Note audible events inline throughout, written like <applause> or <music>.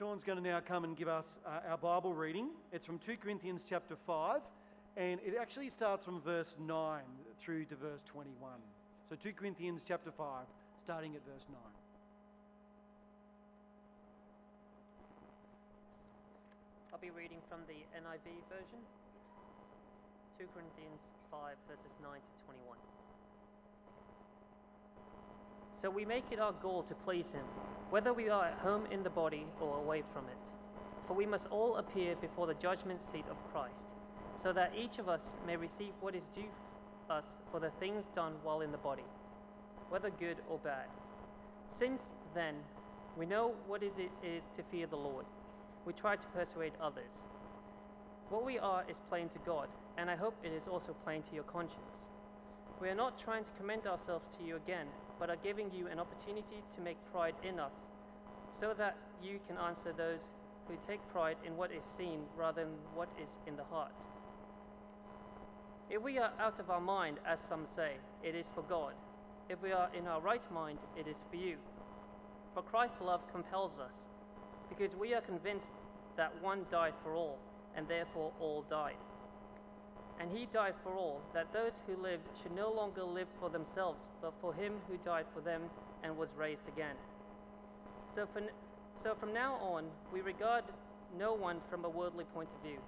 Sean's going to now come and give us uh, our Bible reading. It's from 2 Corinthians chapter 5, and it actually starts from verse 9 through to verse 21. So 2 Corinthians chapter 5, starting at verse 9. I'll be reading from the NIV version, 2 Corinthians 5, verses 9 to 21. So we make it our goal to please Him, whether we are at home in the body or away from it. For we must all appear before the judgment seat of Christ, so that each of us may receive what is due us for the things done while in the body, whether good or bad. Since then, we know what is it is to fear the Lord. We try to persuade others. What we are is plain to God, and I hope it is also plain to your conscience. We are not trying to commend ourselves to you again, but are giving you an opportunity to make pride in us, so that you can answer those who take pride in what is seen rather than what is in the heart. If we are out of our mind, as some say, it is for God. If we are in our right mind, it is for you. For Christ's love compels us, because we are convinced that one died for all, and therefore all died. And he died for all, that those who live should no longer live for themselves, but for him who died for them and was raised again. So, for, so from now on, we regard no one from a worldly point of view.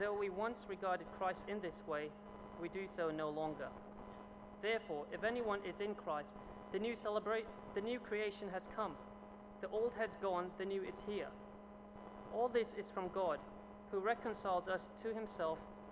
Though we once regarded Christ in this way, we do so no longer. Therefore, if anyone is in Christ, the new celebrate the new creation has come. The old has gone, the new is here. All this is from God, who reconciled us to himself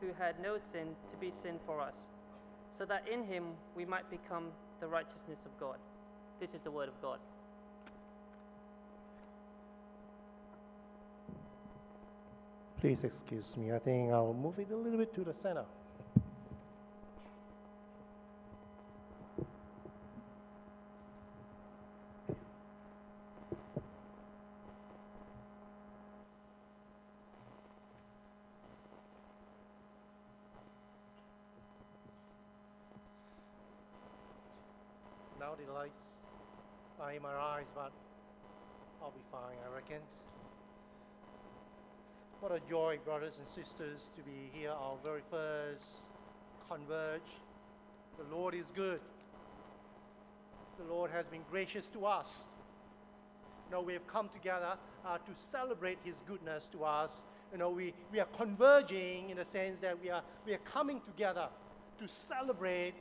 who had no sin to be sin for us, so that in him we might become the righteousness of God. This is the word of God. Please excuse me. I think I'll move it a little bit to the center. Now the lights are in my eyes, but I'll be fine, I reckon. What a joy, brothers and sisters, to be here, our very first converge. The Lord is good. The Lord has been gracious to us. You know, we have come together uh, to celebrate His goodness to us. You know, we, we are converging in the sense that we are, we are coming together to celebrate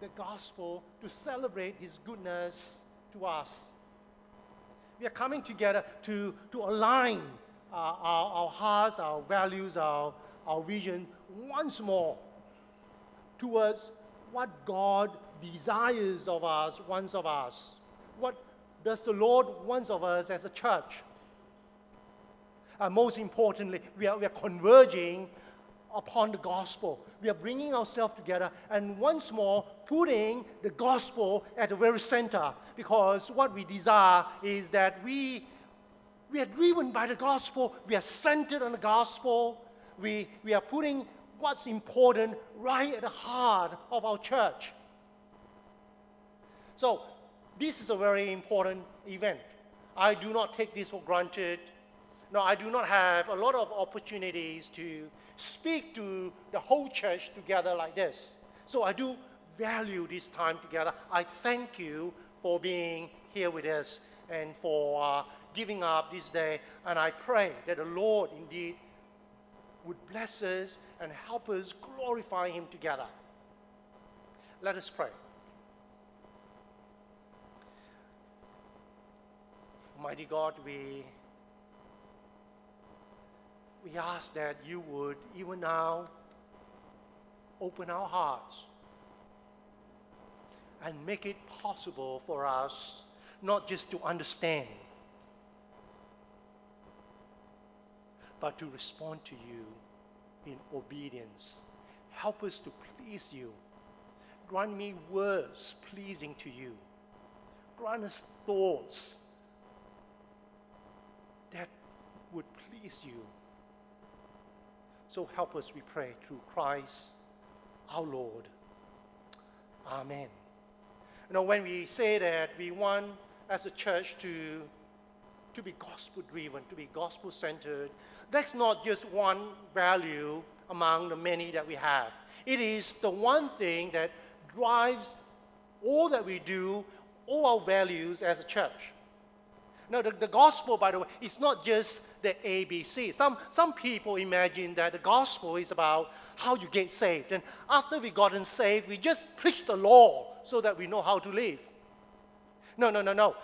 the gospel, to celebrate His goodness to us. We are coming together to, to align uh, our, our hearts, our values, our, our vision once more towards what God desires of us, wants of us. What does the Lord wants of us as a church? And most importantly, we are, we are converging upon the gospel. We are bringing ourselves together and once more putting the gospel at the very center because what we desire is that we, we are driven by the gospel, we are centered on the gospel, we, we are putting what's important right at the heart of our church. So, this is a very important event. I do not take this for granted. No, I do not have a lot of opportunities to speak to the whole church together like this. So I do value this time together. I thank you for being here with us and for uh, giving up this day. And I pray that the Lord indeed would bless us and help us glorify Him together. Let us pray. Mighty God, we we ask that you would, even now, open our hearts and make it possible for us not just to understand, but to respond to you in obedience. Help us to please you. Grant me words pleasing to you. Grant us thoughts that would please you. So help us, we pray, through Christ our Lord. Amen. You know, when we say that we want as a church to, to be gospel driven, to be gospel centered, that's not just one value among the many that we have. It is the one thing that drives all that we do, all our values as a church. Now, the, the gospel, by the way, is not just the ABC. Some, some people imagine that the gospel is about how you get saved. And after we gotten saved, we just preach the law so that we know how to live. No, no, no, no.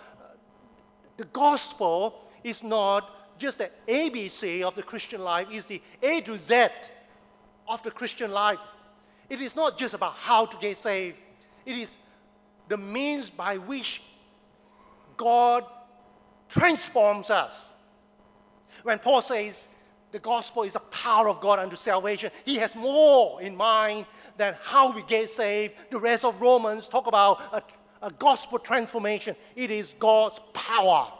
The gospel is not just the ABC of the Christian life, it's the A to Z of the Christian life. It is not just about how to get saved, it is the means by which God transforms us. When Paul says the gospel is the power of God unto salvation, he has more in mind than how we get saved. The rest of Romans talk about a, a gospel transformation. It is God's power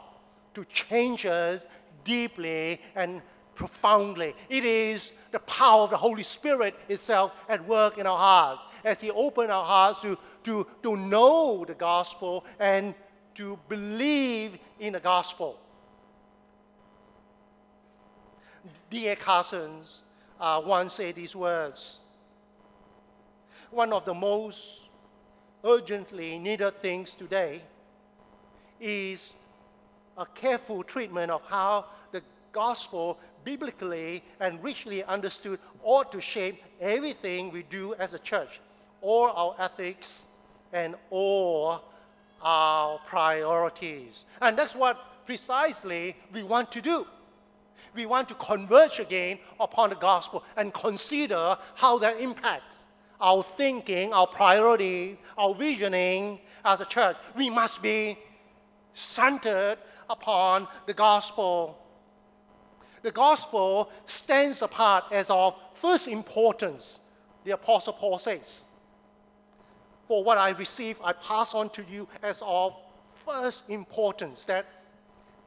to change us deeply and profoundly. It is the power of the Holy Spirit itself at work in our hearts as He opens our hearts to, to, to know the gospel and to believe in the gospel. D.A. Carson's uh, once said these words One of the most urgently needed things today is a careful treatment of how the gospel, biblically and richly understood, ought to shape everything we do as a church, all our ethics and all our priorities. And that's what precisely we want to do. We want to converge again upon the gospel and consider how that impacts our thinking, our priorities, our visioning as a church. We must be centered upon the gospel. The gospel stands apart as of first importance, the Apostle Paul says. For what I receive, I pass on to you as of first importance that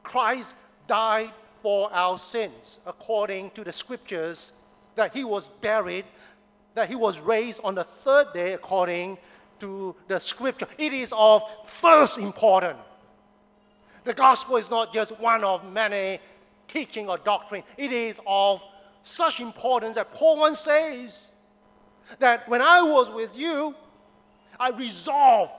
Christ died for our sins according to the scriptures, that he was buried, that he was raised on the third day according to the scripture. It is of first importance. The gospel is not just one of many teaching or doctrine. It is of such importance that Paul once says that when I was with you, I resolved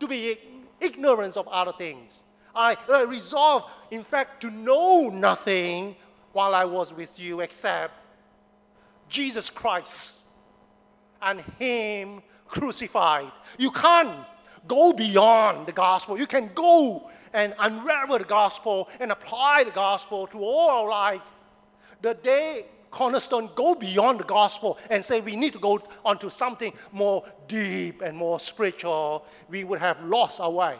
to be ignorant of other things. I, I resolved, in fact, to know nothing while I was with you except Jesus Christ and Him crucified. You can't go beyond the gospel. You can go and unravel the gospel and apply the gospel to all our life. The day Cornerstone go beyond the gospel and say we need to go on to something more deep and more spiritual, we would have lost our way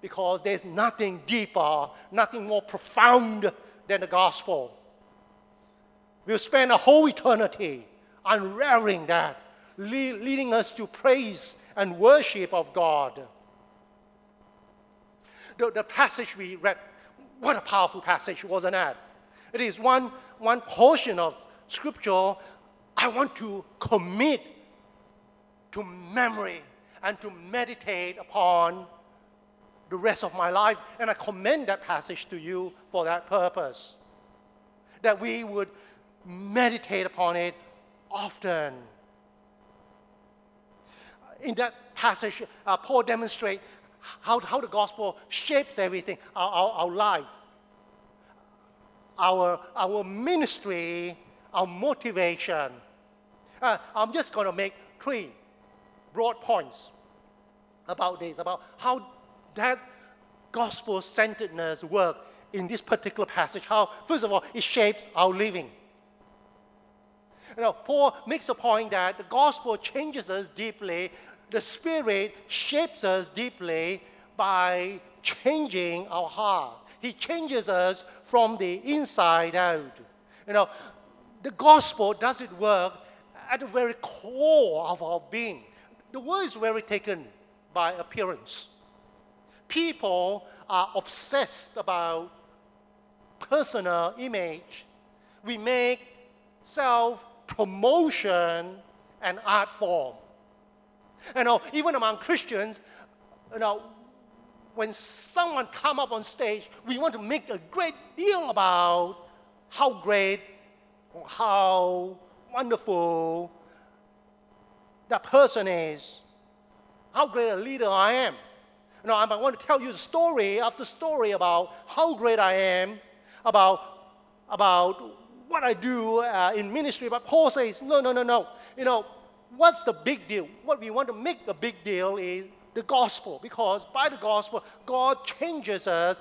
because there's nothing deeper, nothing more profound than the gospel. We'll spend a whole eternity unraveling that, leading us to praise and worship of God. The, the passage we read, what a powerful passage, wasn't it? It is one, one portion of scripture I want to commit to memory and to meditate upon the rest of my life. And I commend that passage to you for that purpose. That we would meditate upon it often. In that passage, uh, Paul demonstrates how, how the gospel shapes everything, our, our, our life, our, our ministry, our motivation. Uh, I'm just going to make three broad points about this, about how that gospel centeredness works in this particular passage. How, first of all, it shapes our living. You know, Paul makes a point that the gospel changes us deeply, the Spirit shapes us deeply, by changing our heart. He changes us from the inside out. You know, the gospel doesn't work at the very core of our being. The world is very taken by appearance. People are obsessed about personal image. We make self promotion an art form. You know, even among Christians, you know, when someone come up on stage, we want to make a great deal about how great how wonderful that person is, how great a leader I am. Know, I want to tell you story after story about how great I am, about, about what I do uh, in ministry. But Paul says, no, no, no, no. You know, what's the big deal? What we want to make the big deal is the gospel, because by the gospel, God changes us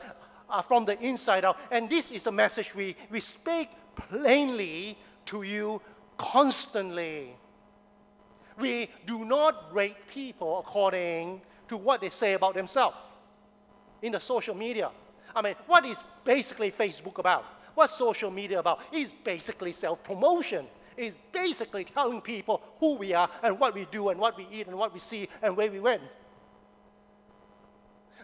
uh, from the inside out. And this is the message we, we speak plainly to you constantly. We do not rate people according to what they say about themselves in the social media. I mean, what is basically Facebook about? What's social media about? It's basically self promotion. It's basically telling people who we are and what we do and what we eat and what we see and where we went.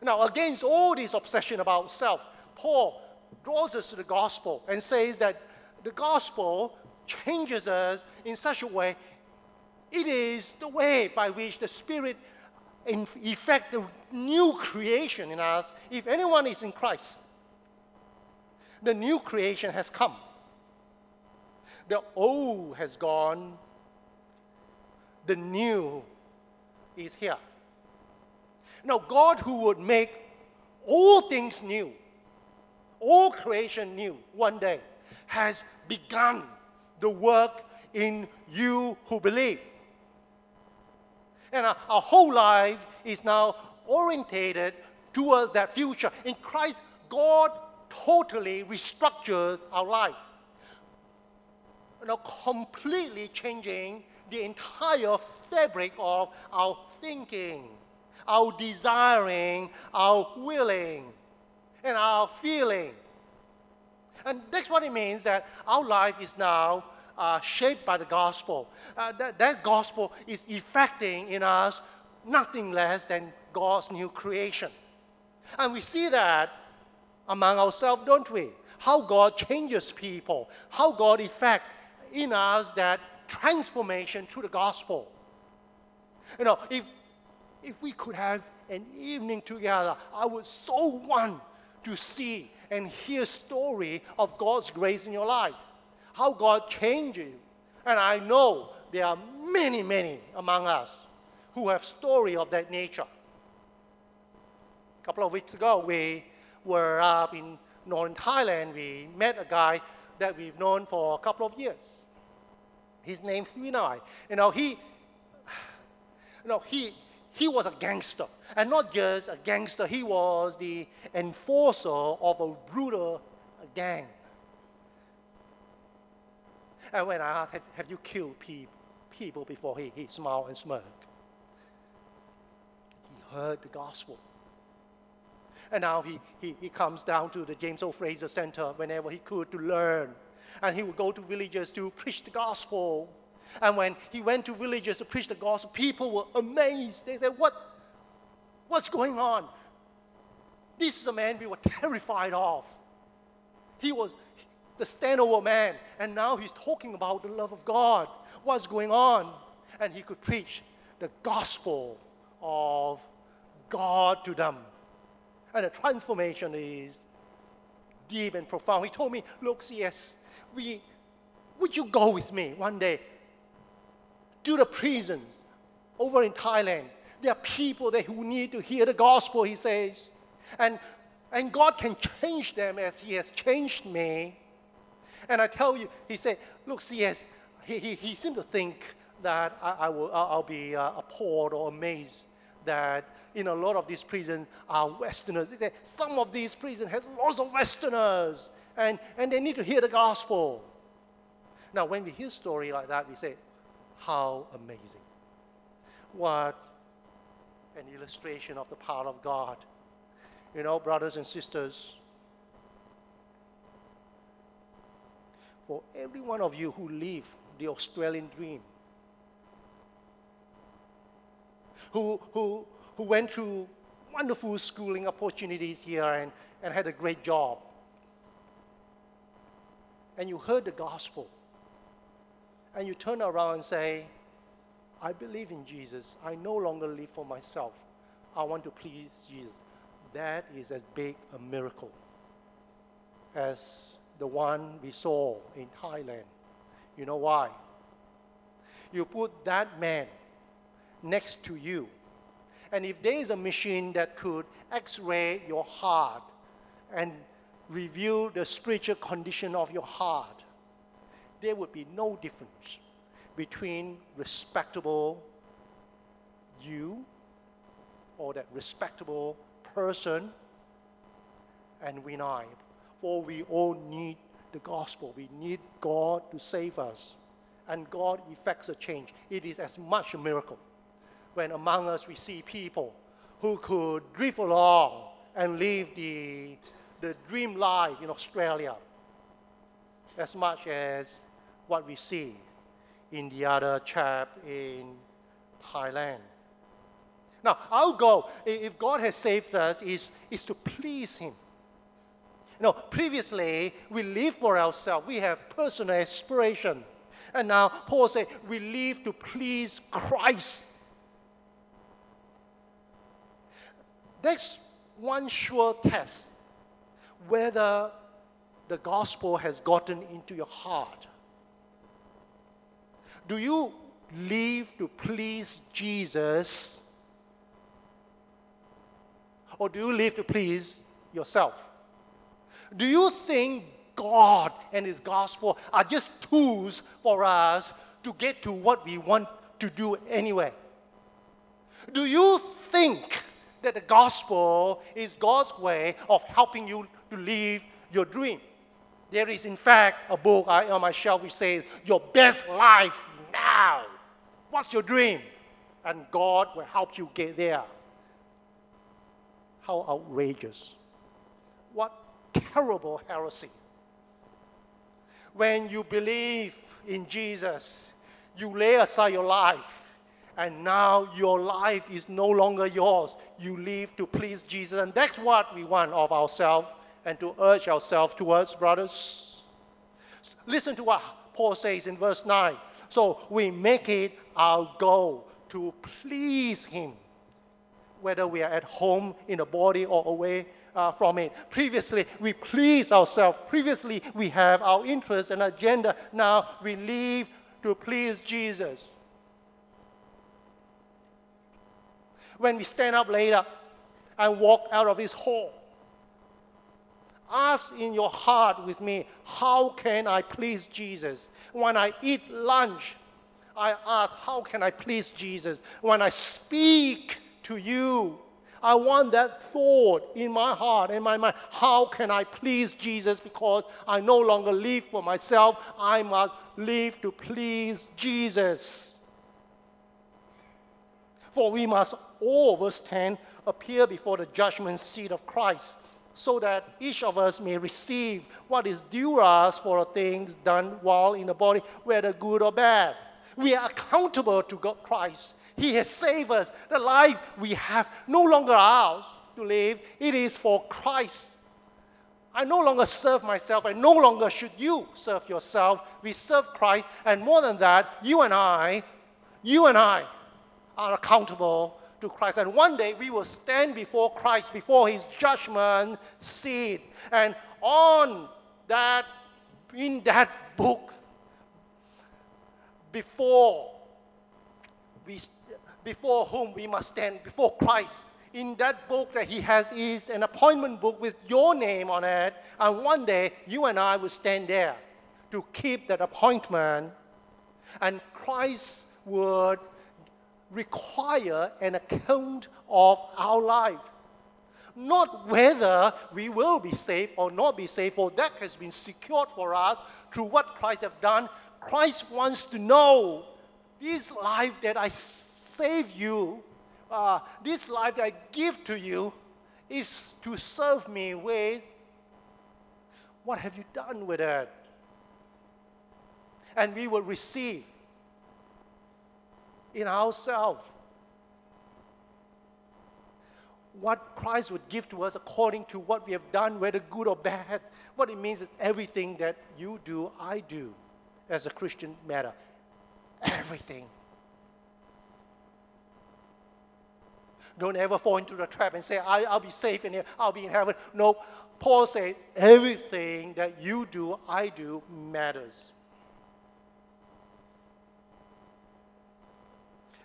Now, against all this obsession about self, Paul draws us to the gospel and says that the gospel changes us in such a way, it is the way by which the Spirit in effect the new creation in us. If anyone is in Christ, the new creation has come. The old has gone, the new is here. Now, God who would make all things new, all creation new one day, has begun the work in you who believe. And our, our whole life is now orientated towards that future. In Christ, God totally restructured our life. You know, completely changing the entire fabric of our thinking our desiring, our willing, and our feeling. And that's what it means that our life is now uh, shaped by the gospel. Uh, that, that gospel is effecting in us nothing less than God's new creation. And we see that among ourselves, don't we? How God changes people, how God effect in us that transformation through the gospel. You know, if if we could have an evening together, I would so want to see and hear story of God's grace in your life. How God changed you. And I know there are many, many among us who have story of that nature. A couple of weeks ago, we were up in northern Thailand. We met a guy that we've known for a couple of years. His name's Vinay. You know, he, <sighs> you know, he, he was a gangster. And not just a gangster, he was the enforcer of a brutal gang. And when I asked, Have, have you killed pe- people before? He, he smiled and smirked. He heard the gospel. And now he, he, he comes down to the James O. Fraser Center whenever he could to learn. And he would go to villages to preach the gospel. And when he went to villages to preach the gospel, people were amazed. They said, What? What's going on? This is the man we were <laughs> terrified of. He was the standover man, and now he's talking about the love of God. What's going on? And he could preach the gospel of God to them. And the transformation is deep and profound. He told me, Look, yes, we, would you go with me one day to the prisons over in Thailand. There are people there who need to hear the gospel, he says. And, and God can change them as he has changed me. And I tell you, he said, look, CS, he, he, he seemed to think that I, I will, I'll be uh, appalled or amazed that in a lot of these prisons are Westerners. He said some of these prisons has lots of Westerners, and, and they need to hear the gospel. Now, when we hear a story like that, we say, how amazing. What an illustration of the power of God. You know, brothers and sisters, for every one of you who live the Australian dream, who, who, who went through wonderful schooling opportunities here and, and had a great job, and you heard the gospel, and you turn around and say, I believe in Jesus. I no longer live for myself. I want to please Jesus. That is as big a miracle as the one we saw in Thailand. You know why? You put that man next to you, and if there is a machine that could x ray your heart and review the spiritual condition of your heart, there would be no difference between respectable you or that respectable person and we I. For we all need the gospel. We need God to save us. And God effects a change. It is as much a miracle when among us we see people who could drift along and live the, the dream life in Australia as much as what we see in the other chap in Thailand. Now, our goal, if God has saved us, is, is to please Him. You know, previously, we live for ourselves. We have personal aspiration. And now, Paul said, we live to please Christ. That's one sure test whether the gospel has gotten into your heart. Do you live to please Jesus? Or do you live to please yourself? Do you think God and His gospel are just tools for us to get to what we want to do anyway? Do you think that the gospel is God's way of helping you to live your dream? There is, in fact, a book on my shelf which says, Your best life now. What's your dream? And God will help you get there. How outrageous. What terrible heresy. When you believe in Jesus, you lay aside your life, and now your life is no longer yours. You live to please Jesus, and that's what we want of ourselves and to urge ourselves towards, brothers. Listen to what Paul says in verse 9. So we make it our goal to please Him, whether we are at home in the body or away uh, from it. Previously, we please ourselves. Previously, we have our interests and agenda. Now we live to please Jesus. When we stand up later and walk out of this hall, ask in your heart with me, how can I please Jesus? When I eat lunch, I ask, how can I please Jesus? When I speak to you, I want that thought in my heart and my mind. How can I please Jesus? Because I no longer live for myself. I must live to please Jesus. For we must all, verse 10, appear before the judgment seat of Christ so that each of us may receive what is due us for things done while in the body, whether good or bad. We are accountable to God Christ. He has saved us. The life we have no longer ours to live, it is for Christ. I no longer serve myself, and no longer should you serve yourself. We serve Christ, and more than that, you and I, you and I are accountable to Christ. And one day we will stand before Christ, before his judgment seat. And on that, in that book, before we, before whom we must stand, before Christ, in that book that he has is an appointment book with your name on it. And one day you and I will stand there to keep that appointment. And Christ's word require an account of our life. Not whether we will be saved or not be saved, for that has been secured for us through what Christ has done. Christ wants to know this life that I save you, uh, this life that I give to you, is to serve me with what have you done with it? And we will receive in ourselves what Christ would give to us according to what we have done, whether good or bad. What it means is everything that you do, I do as a Christian matter. Everything. Don't ever fall into the trap and say, I, I'll be safe in here, I'll be in heaven. No, Paul said, everything that you do, I do, matters.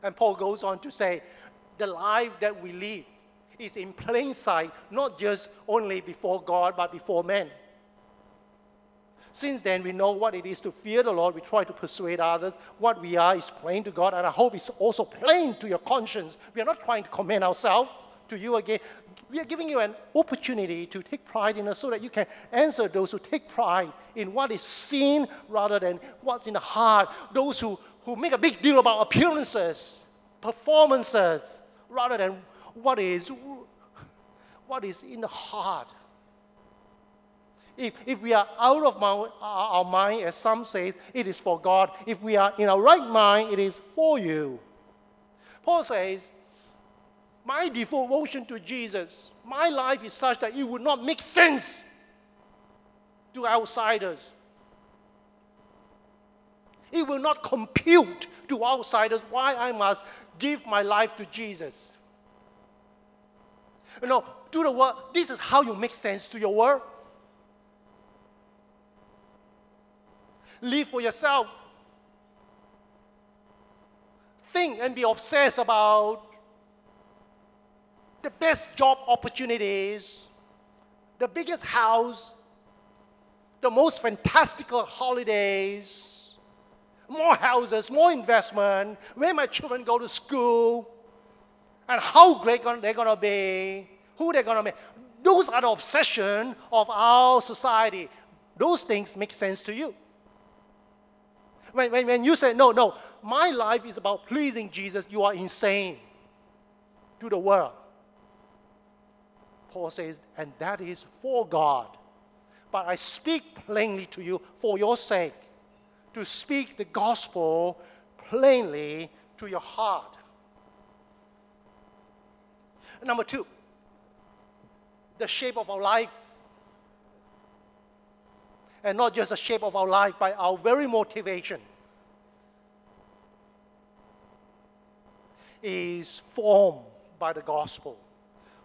And Paul goes on to say, the life that we live is in plain sight, not just only before God, but before men. Since then, we know what it is to fear the Lord. We try to persuade others. What we are is plain to God, and I hope it's also plain to your conscience. We are not trying to commend ourselves to you again. We are giving you an opportunity to take pride in us so that you can answer those who take pride in what is seen rather than what's in the heart. Those who, who make a big deal about appearances, performances, rather than what is, what is in the heart. If, if we are out of my, our mind, as some say, it is for God. If we are in our right mind, it is for you. Paul says, My devotion to Jesus, my life is such that it would not make sense to outsiders. It will not compute to outsiders why I must give my life to Jesus. You know, do the work. This is how you make sense to your world. Live for yourself. Think and be obsessed about the best job opportunities, the biggest house, the most fantastical holidays, more houses, more investment, where my children go to school, and how great they're going to be, who they're going to be. Those are the obsession of our society. Those things make sense to you. When, when, when you say, no, no, my life is about pleasing Jesus, you are insane to the world. Paul says, and that is for God. But I speak plainly to you for your sake, to speak the gospel plainly to your heart. Number two, the shape of our life and not just the shape of our life, but our very motivation is formed by the gospel.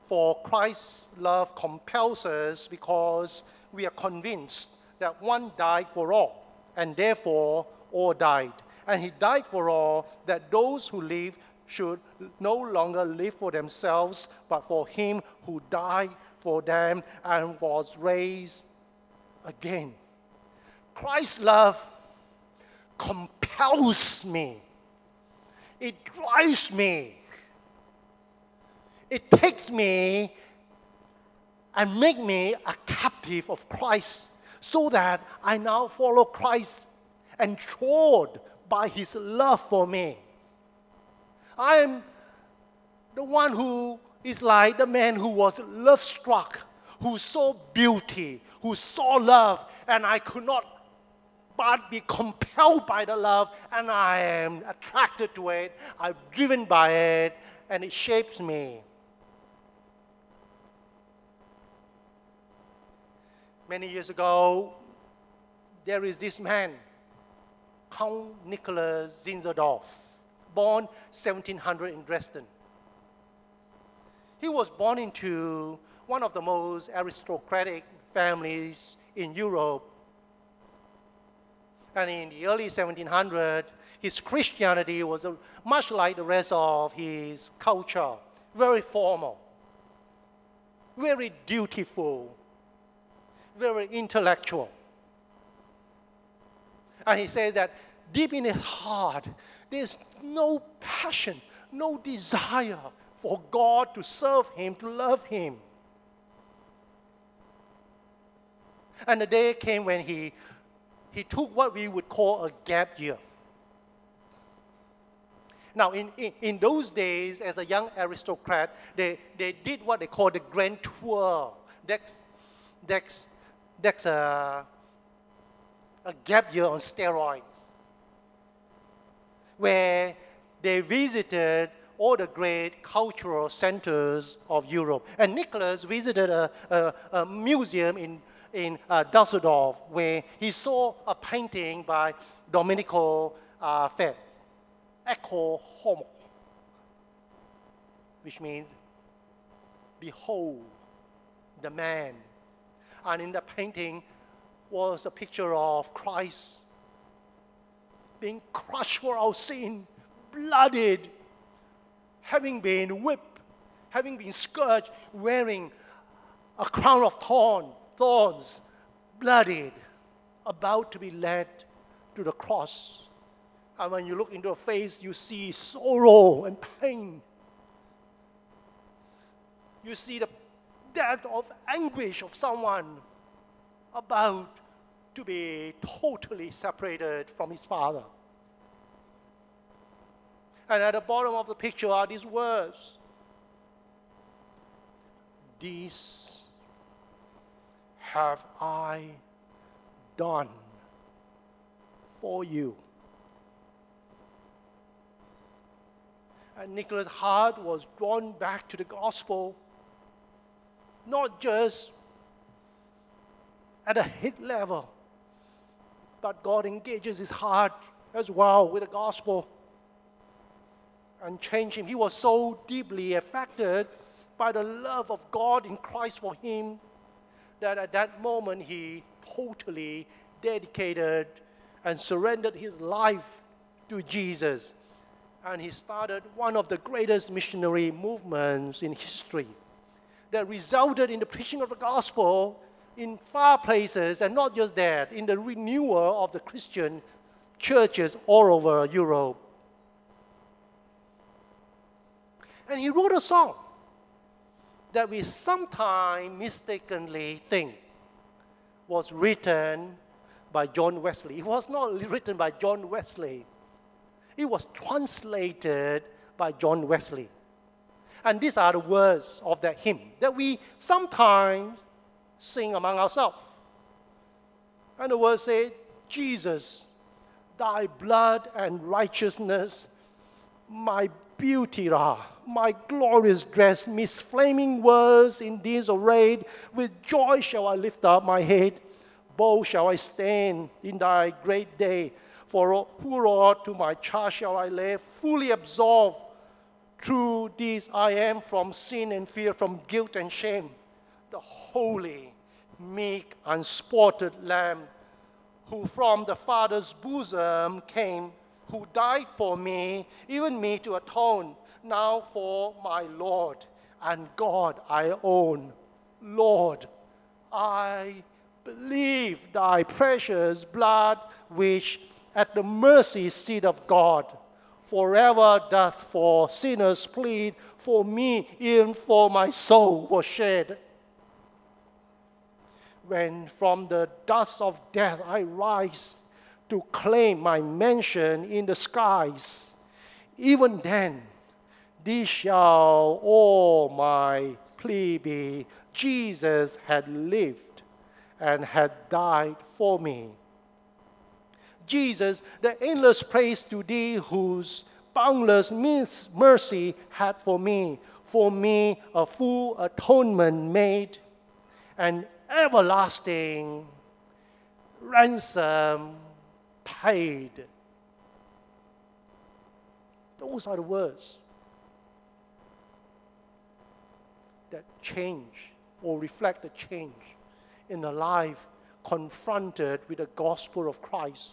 For Christ's love compels us because we are convinced that one died for all, and therefore all died. And he died for all, that those who live should no longer live for themselves, but for him who died for them and was raised again. Christ's love compels me. It drives me. It takes me and make me a captive of Christ so that I now follow Christ and enthralled by his love for me. I am the one who is like the man who was love struck, who saw beauty, who saw love, and I could not but be compelled by the love, and I am attracted to it. I'm driven by it, and it shapes me. Many years ago, there is this man, Count Nicholas Zinzendorf, born 1700 in Dresden. He was born into one of the most aristocratic families in Europe and in the early 1700s, his Christianity was much like the rest of his culture, very formal, very dutiful, very intellectual. And he said that deep in his heart, there's no passion, no desire for God to serve him, to love him. And the day came when he he took what we would call a gap year. Now, in, in, in those days, as a young aristocrat, they, they did what they call the grand tour. That's, that's, that's a, a gap year on steroids, where they visited all the great cultural centers of Europe. And Nicholas visited a, a, a museum in, in uh, Dusseldorf where he saw a painting by Domenico uh, Ecce Homo, which means, behold the man. And in the painting was a picture of Christ being crushed for our sin, blooded, having been whipped, having been scourged, wearing a crown of thorn, thorns, bloodied, about to be led to the cross. And when you look into her face, you see sorrow and pain. You see the depth of anguish of someone about to be totally separated from his father. And at the bottom of the picture are these words This have I done for you. And Nicholas' heart was drawn back to the gospel, not just at a hit level, but God engages his heart as well with the gospel and changed him. He was so deeply affected by the love of God in Christ for him that at that moment he totally dedicated and surrendered his life to Jesus. And he started one of the greatest missionary movements in history that resulted in the preaching of the gospel in far places, and not just that, in the renewal of the Christian churches all over Europe. And he wrote a song that we sometimes mistakenly think was written by John Wesley. It was not written by John Wesley, it was translated by John Wesley. And these are the words of that hymn that we sometimes sing among ourselves. And the words say, Jesus, thy blood and righteousness, my beauty are my glorious dress, midst flaming words in these arrayed, with joy shall I lift up my head, bold shall I stand in thy great day. For who Lord to my charge shall I lay, fully absolved. Through this I am from sin and fear, from guilt and shame. The holy, meek, unspotted Lamb, who from the Father's bosom came, who died for me, even me to atone now for my Lord and God I own. Lord, I believe thy precious blood, which at the mercy seat of God forever doth for sinners plead, for me, even for my soul was shed. When from the dust of death I rise to claim my mansion in the skies, even then this shall all my plea be. Jesus had lived and had died for me. Jesus, the endless praise to thee, whose boundless mercy had for me, for me a full atonement made, an everlasting ransom paid. Those are the words that change or reflect the change in a life confronted with the gospel of Christ.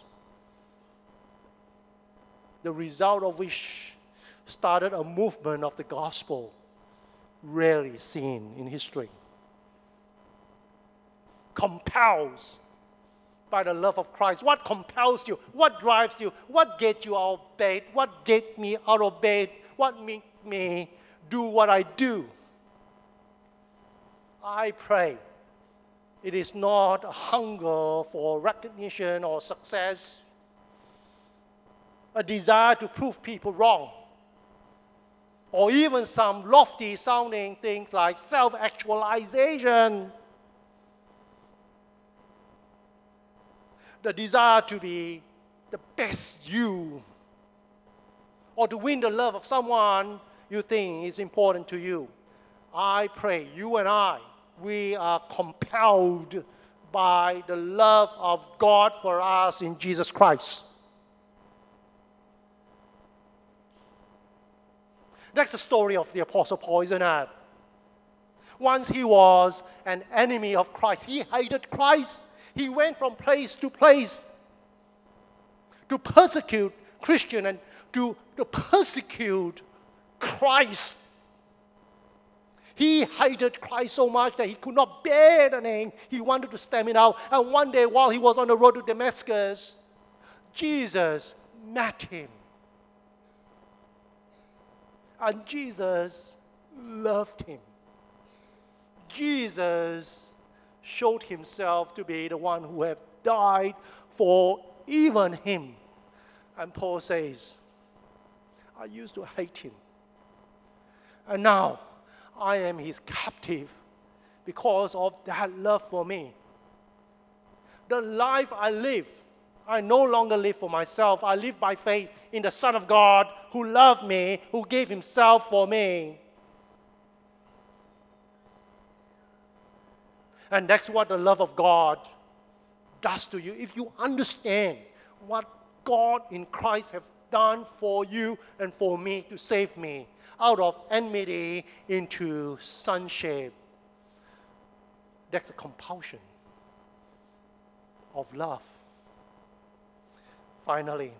The result of which started a movement of the gospel rarely seen in history. Compels by the love of Christ. What compels you? What drives you? What gets you out of bed? What gets me out of bed? What makes me do what I do? I pray it is not a hunger for recognition or success, a desire to prove people wrong, or even some lofty sounding things like self actualization. The desire to be the best you, or to win the love of someone you think is important to you. I pray you and I, we are compelled by the love of God for us in Jesus Christ. That's the story of the Apostle Paul, isn't it? Once he was an enemy of Christ, he hated Christ. He went from place to place to persecute Christian and to, to persecute Christ. He hated Christ so much that he could not bear the name. He wanted to stamp it out. And one day, while he was on the road to Damascus, Jesus met him. And Jesus loved him. Jesus showed himself to be the one who had died for even him. And Paul says, I used to hate him. And now I am his captive because of that love for me. The life I live, I no longer live for myself. I live by faith in the Son of God who loved me, who gave himself for me. And that's what the love of God does to you. If you understand what God in Christ have done for you and for me to save me out of enmity into sonship. That's a compulsion of love. Finally,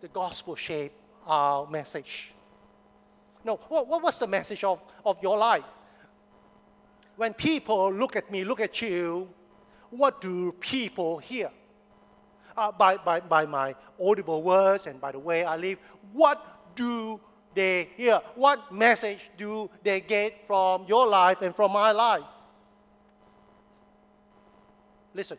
the gospel shape our message. No, what, what was the message of, of your life? When people look at me, look at you, what do people hear? Uh, by, by, by my audible words and by the way I live, what do they hear? What message do they get from your life and from my life? Listen,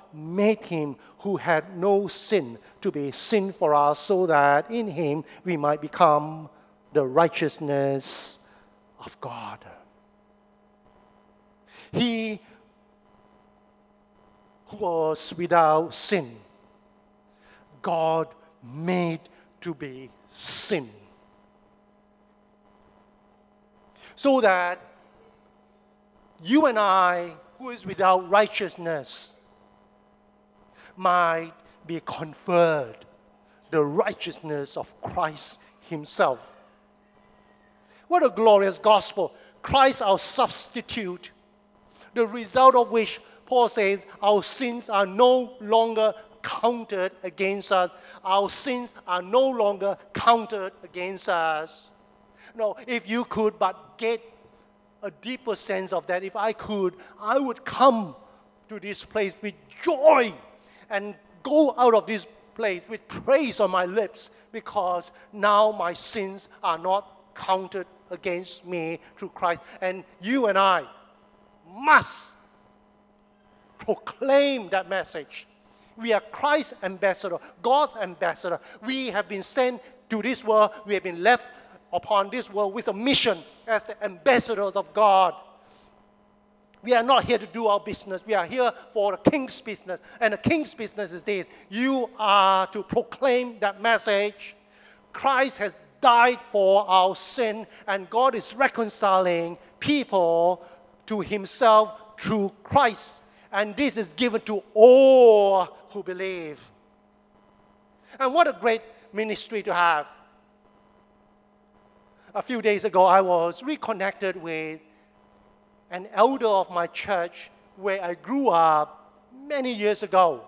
made him who had no sin to be sin for us, so that in him we might become the righteousness of God. He was without sin, God made to be sin. So that you and I, who is without righteousness, might be conferred the righteousness of Christ Himself. What a glorious gospel! Christ, our substitute, the result of which Paul says our sins are no longer counted against us. Our sins are no longer counted against us. No, if you could but get a deeper sense of that, if I could, I would come to this place with joy and go out of this place with praise on my lips because now my sins are not counted against me through Christ. And you and I must proclaim that message. We are Christ's ambassador, God's ambassador. We have been sent to this world, we have been left upon this world with a mission as the ambassadors of God. We are not here to do our business. We are here for the king's business. And the king's business is this you are to proclaim that message. Christ has died for our sin, and God is reconciling people to himself through Christ. And this is given to all who believe. And what a great ministry to have. A few days ago, I was reconnected with an elder of my church where I grew up many years ago.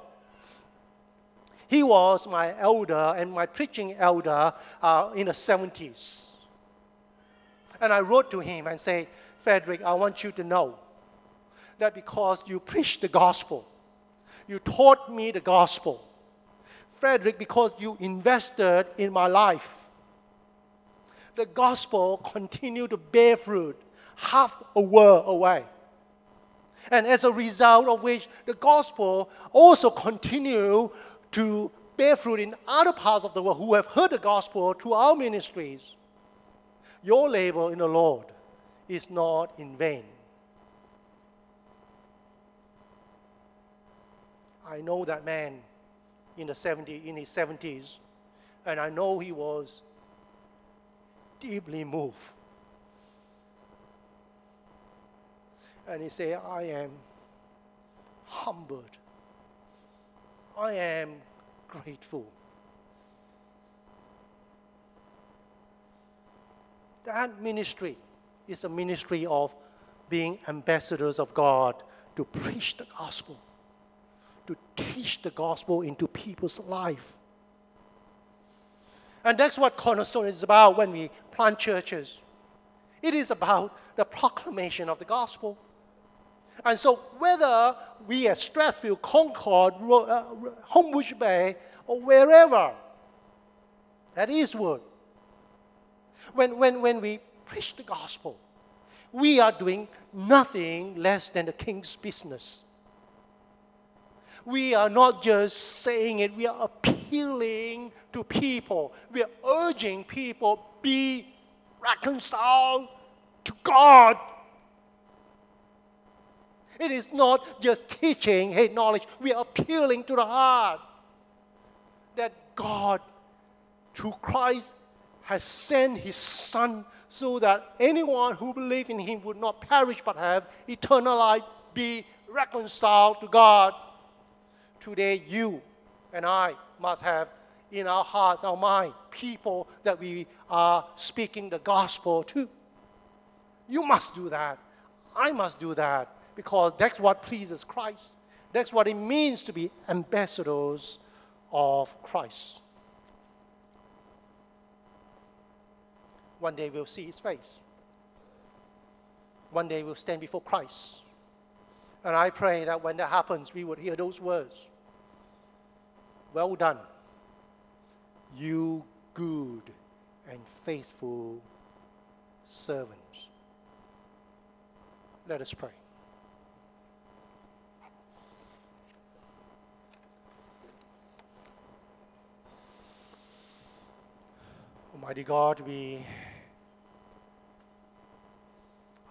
He was my elder and my preaching elder uh, in the 70s. And I wrote to him and said, Frederick, I want you to know that because you preached the gospel, you taught me the gospel. Frederick, because you invested in my life, the gospel continued to bear fruit half a world away. And as a result of which, the gospel also continue to bear fruit in other parts of the world who have heard the gospel through our ministries. Your labor in the Lord is not in vain. I know that man in the 70, in his 70s, and I know he was deeply moved. And he said, I am humbled. I am grateful. That ministry is a ministry of being ambassadors of God to preach the gospel, to teach the gospel into people's life. And that's what Cornerstone is about when we plant churches. It is about the proclamation of the gospel. And so, whether we at Strathfield, Concord, uh, Homebush Bay, or wherever, that is Eastwood, when, when, when we preach the gospel, we are doing nothing less than the king's business. We are not just saying it, we are appealing to people. We are urging people be reconciled to God. It is not just teaching, hey, knowledge. We are appealing to the heart that God, through Christ, has sent his Son so that anyone who believes in him would not perish but have eternal life, be reconciled to God. Today, you and I must have in our hearts, our mind, people that we are speaking the gospel to. You must do that. I must do that because that's what pleases Christ. That's what it means to be ambassadors of Christ. One day we'll see his face. One day we'll stand before Christ. And I pray that when that happens, we would hear those words Well done, you good and faithful servants. Let us pray. Almighty God, we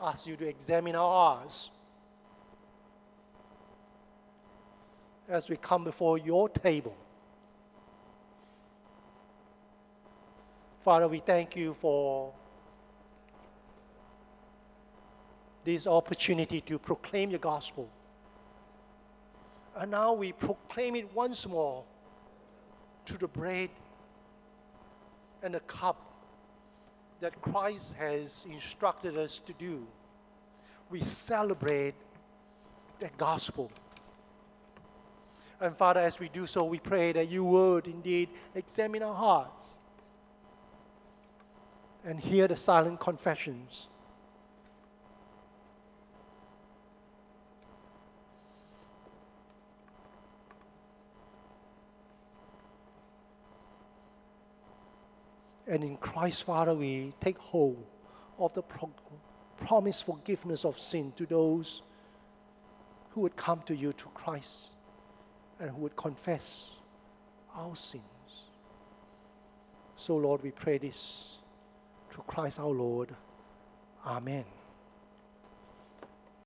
ask you to examine our hearts as we come before your table. Father, we thank you for this opportunity to proclaim your gospel. And now we proclaim it once more to the bread and the cup that Christ has instructed us to do. We celebrate the gospel. And Father, as we do so, we pray that you would indeed examine our hearts and hear the silent confessions. And in Christ, Father, we take hold of the pro- promised forgiveness of sin to those who would come to you to Christ and who would confess our sins. So, Lord, we pray this through Christ our Lord. Amen.